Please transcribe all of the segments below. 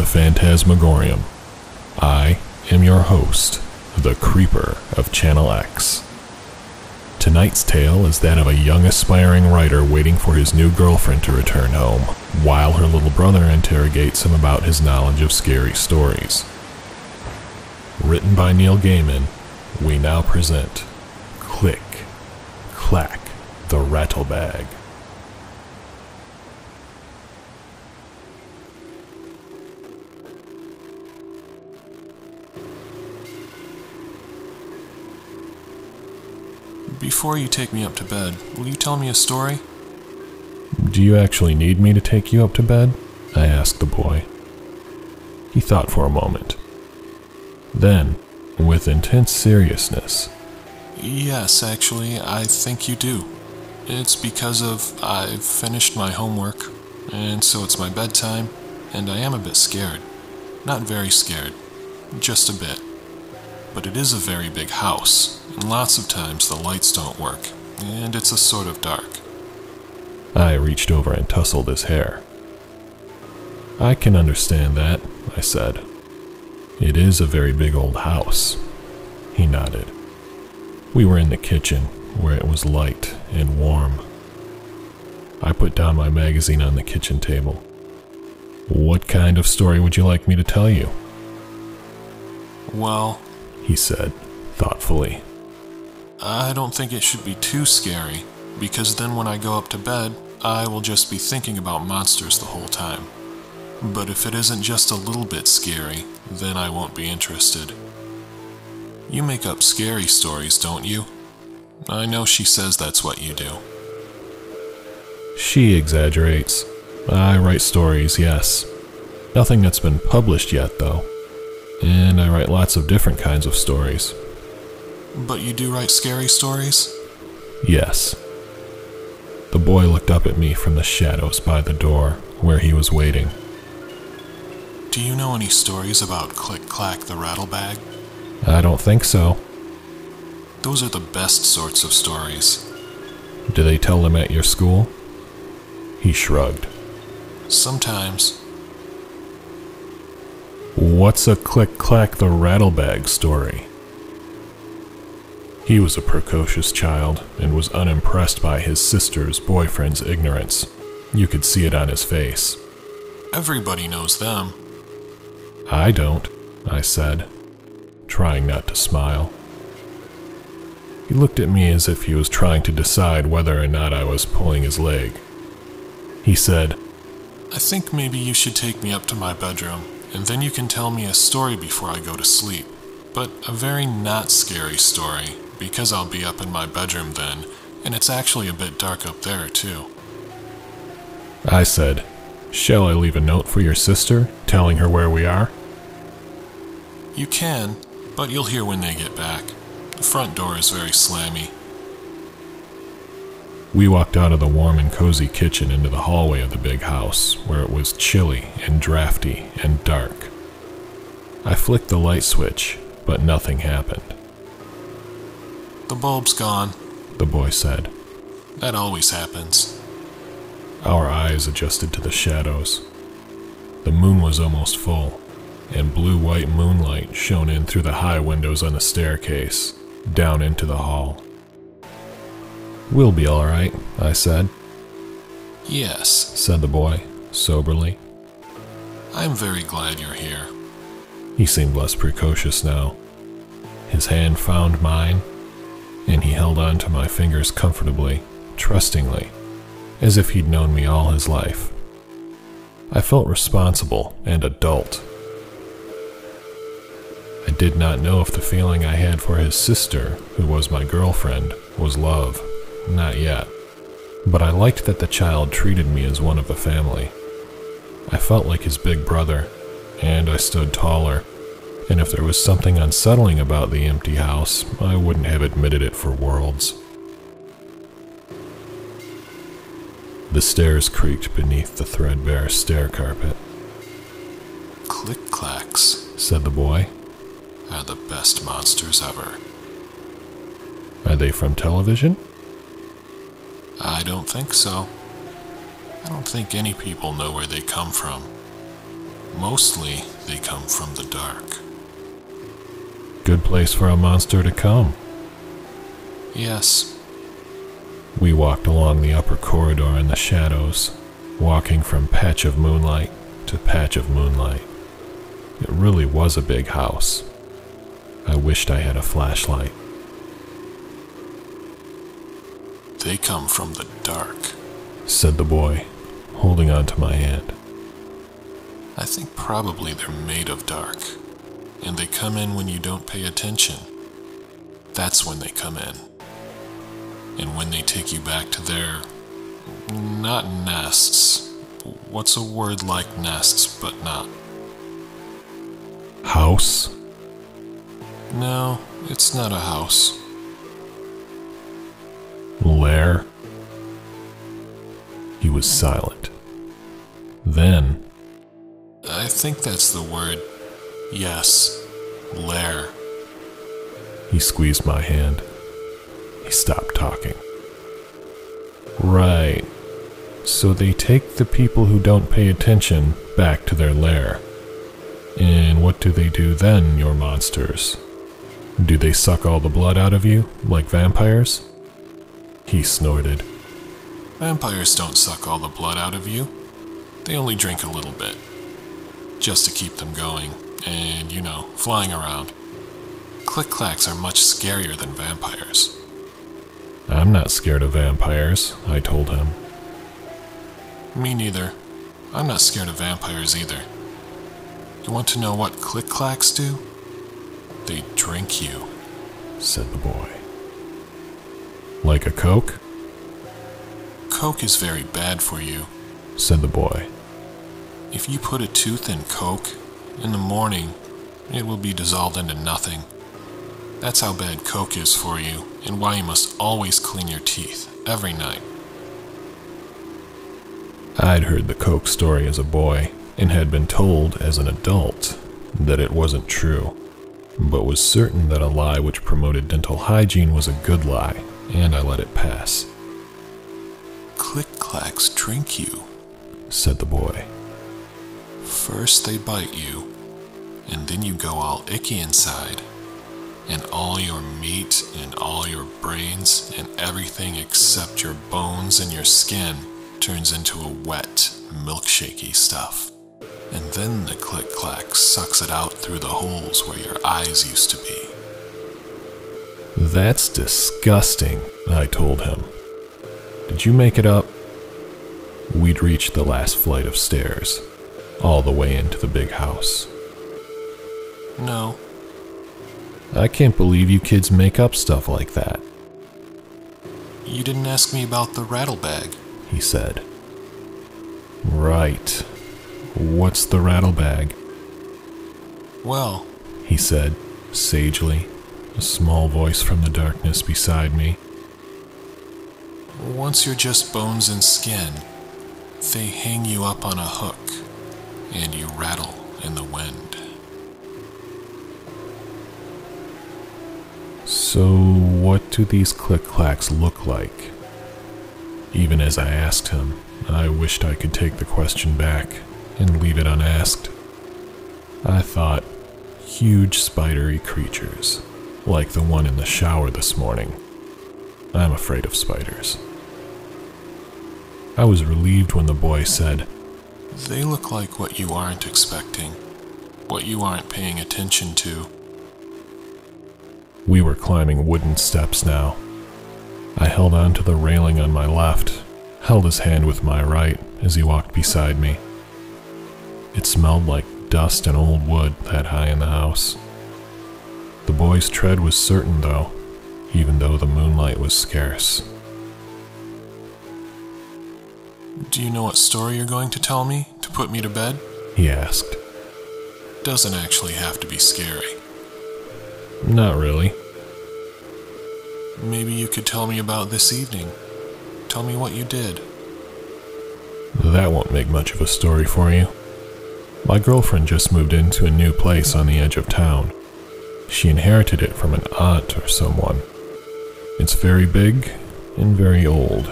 the Phantasmagorium. I am your host, the Creeper of Channel X. Tonight's tale is that of a young aspiring writer waiting for his new girlfriend to return home, while her little brother interrogates him about his knowledge of scary stories. Written by Neil Gaiman, we now present Click, Clack, the Rattlebag. Before you take me up to bed, will you tell me a story? Do you actually need me to take you up to bed? I asked the boy. He thought for a moment. Then, with intense seriousness, Yes, actually, I think you do. It's because of I've finished my homework, and so it's my bedtime, and I am a bit scared. Not very scared, just a bit. But it is a very big house, and lots of times the lights don't work, and it's a sort of dark. I reached over and tousled his hair. I can understand that, I said. It is a very big old house. He nodded. We were in the kitchen, where it was light and warm. I put down my magazine on the kitchen table. What kind of story would you like me to tell you? Well, He said, thoughtfully. I don't think it should be too scary, because then when I go up to bed, I will just be thinking about monsters the whole time. But if it isn't just a little bit scary, then I won't be interested. You make up scary stories, don't you? I know she says that's what you do. She exaggerates. I write stories, yes. Nothing that's been published yet, though. And I write lots of different kinds of stories. But you do write scary stories? Yes. The boy looked up at me from the shadows by the door where he was waiting. Do you know any stories about Click Clack the Rattlebag? I don't think so. Those are the best sorts of stories. Do they tell them at your school? He shrugged. Sometimes. What's a click clack the rattlebag story? He was a precocious child and was unimpressed by his sister's boyfriend's ignorance. You could see it on his face. Everybody knows them. I don't, I said, trying not to smile. He looked at me as if he was trying to decide whether or not I was pulling his leg. He said, I think maybe you should take me up to my bedroom, and then you can tell me a story before I go to sleep. But a very not scary story, because I'll be up in my bedroom then, and it's actually a bit dark up there, too. I said, Shall I leave a note for your sister, telling her where we are? You can, but you'll hear when they get back. The front door is very slammy. We walked out of the warm and cozy kitchen into the hallway of the big house, where it was chilly and drafty and dark. I flicked the light switch, but nothing happened, The bulb's gone. the boy said. That always happens. Our eyes adjusted to the shadows. The moon was almost full, and blue white moonlight shone in through the high windows on the staircase, down into the hall. We'll be all right, I said, Yes, said the boy, soberly. I'm very glad you're here. He seemed less precocious now. His hand found mine, and he held on to my fingers comfortably, trustingly, as if he'd known me all his life. I felt responsible and adult. I did not know if the feeling I had for his sister, who was my girlfriend, was love. Not yet. But I liked that the child treated me as one of the family. I felt like his big brother, and I stood taller. And if there was something unsettling about the empty house, I wouldn't have admitted it for worlds. The stairs creaked beneath the threadbare stair carpet, Click clacks said the boy. are the best monsters ever. Are they from television? I don't think so. I don't think any people know where they come from. Mostly, they come from the dark. Good place for a monster to come. Yes, We walked along the upper corridor in the shadows, walking from patch of moonlight to patch of moonlight. It really was a big house. I wished I had a flashlight. They come from the dark. said the boy, holding on to my hand. I think probably they're made of dark. And they come in when you don't pay attention. That's when they come in. And when they take you back to their. not nests. What's a word like nests, but not? House? No, it's not a house. Lair? He was silent. Then, I think that's the word. Yes, lair. he squeezed my hand. He stopped talking. Right. So they take the people who don't pay attention back to their lair. And what do they do then, your monsters? Do they suck all the blood out of you, like vampires? He snorted. Vampires don't suck all the blood out of you. They only drink a little bit. Just to keep them going, and, you know, flying around. Click clacks are much scarier than vampires. I'm not scared of vampires, I told him. Me neither. I'm not scared of vampires either. You want to know what click clacks do? They drink you. said the boy. Like a Coke? Coke is very bad for you. said the boy. If you put a tooth in Coke, in the morning, it will be dissolved into nothing. That's how bad Coke is for you, and why you must always clean your teeth every night. I'd heard the Coke story as a boy and had been told as an adult that it wasn't true, but was certain that a lie which promoted dental hygiene was a good lie, and I let it pass, Click clacks drink you. said the boy. First they bite you, and then you go all icky inside, and all your meat and all your brains and everything except your bones and your skin turns into a wet, milkshakey stuff. And then the click clack sucks it out through the holes where your eyes used to be. That's disgusting, I told him. Did you make it up? We'd reached the last flight of stairs, all the way into the big house. No, I can't believe you kids make up stuff like that, you didn't ask me about the rattle bag. he said. Right. What's the rattle bag? Well, he said, sagely, a small voice from the darkness beside me. once you're just bones and skin, they hang you up on a hook, and you rattle in the wind. So, what do these click clacks look like? Even as I asked him, I wished I could take the question back and leave it unasked. I thought huge spidery creatures, like the one in the shower this morning. I'm afraid of spiders. I was relieved when the boy said, They look like what you aren't expecting, what you aren't paying attention to. We were climbing wooden steps now. I held on to the railing on my left, held his hand with my right as he walked beside me. It smelled like dust and old wood that high in the house. The boy's tread was certain, though, even though the moonlight was scarce. Do you know what story you're going to tell me to put me to bed? He asked. Doesn't actually have to be scary. Not really. Maybe you could tell me about this evening. Tell me what you did. That won't make much of a story for you. My girlfriend just moved into a new place on the edge of town. She inherited it from an aunt or someone. It's very big and very old.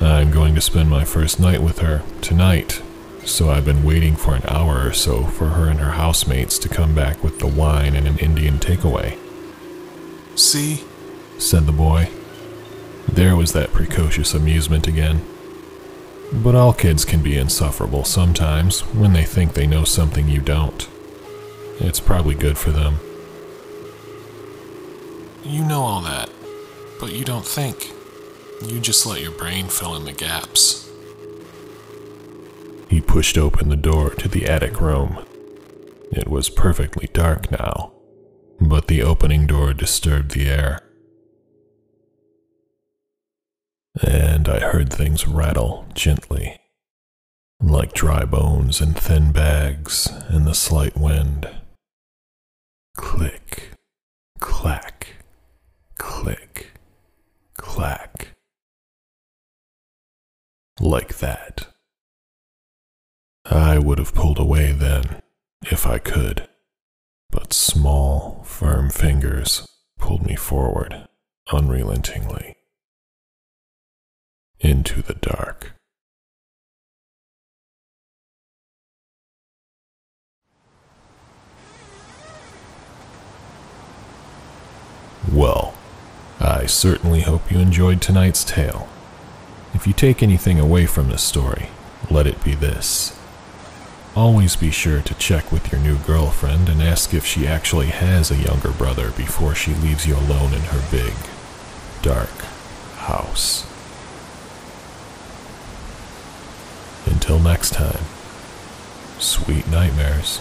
I'm going to spend my first night with her tonight, so I've been waiting for an hour or so for her and her housemates to come back with the wine and an Indian takeaway. See? said the boy. There was that precocious amusement again. But all kids can be insufferable sometimes when they think they know something you don't. It's probably good for them. You know all that, but you don't think. You just let your brain fill in the gaps. He pushed open the door to the attic room. It was perfectly dark now, but the opening door disturbed the air. And I heard things rattle gently, like dry bones and thin bags in the slight wind. Click, clack, click, clack. Like that. I would have pulled away then, if I could, but small, firm fingers pulled me forward, unrelentingly, into the dark. Well, I certainly hope you enjoyed tonight's tale. If you take anything away from this story, let it be this. Always be sure to check with your new girlfriend and ask if she actually has a younger brother before she leaves you alone in her big, dark house. Until next time, sweet nightmares.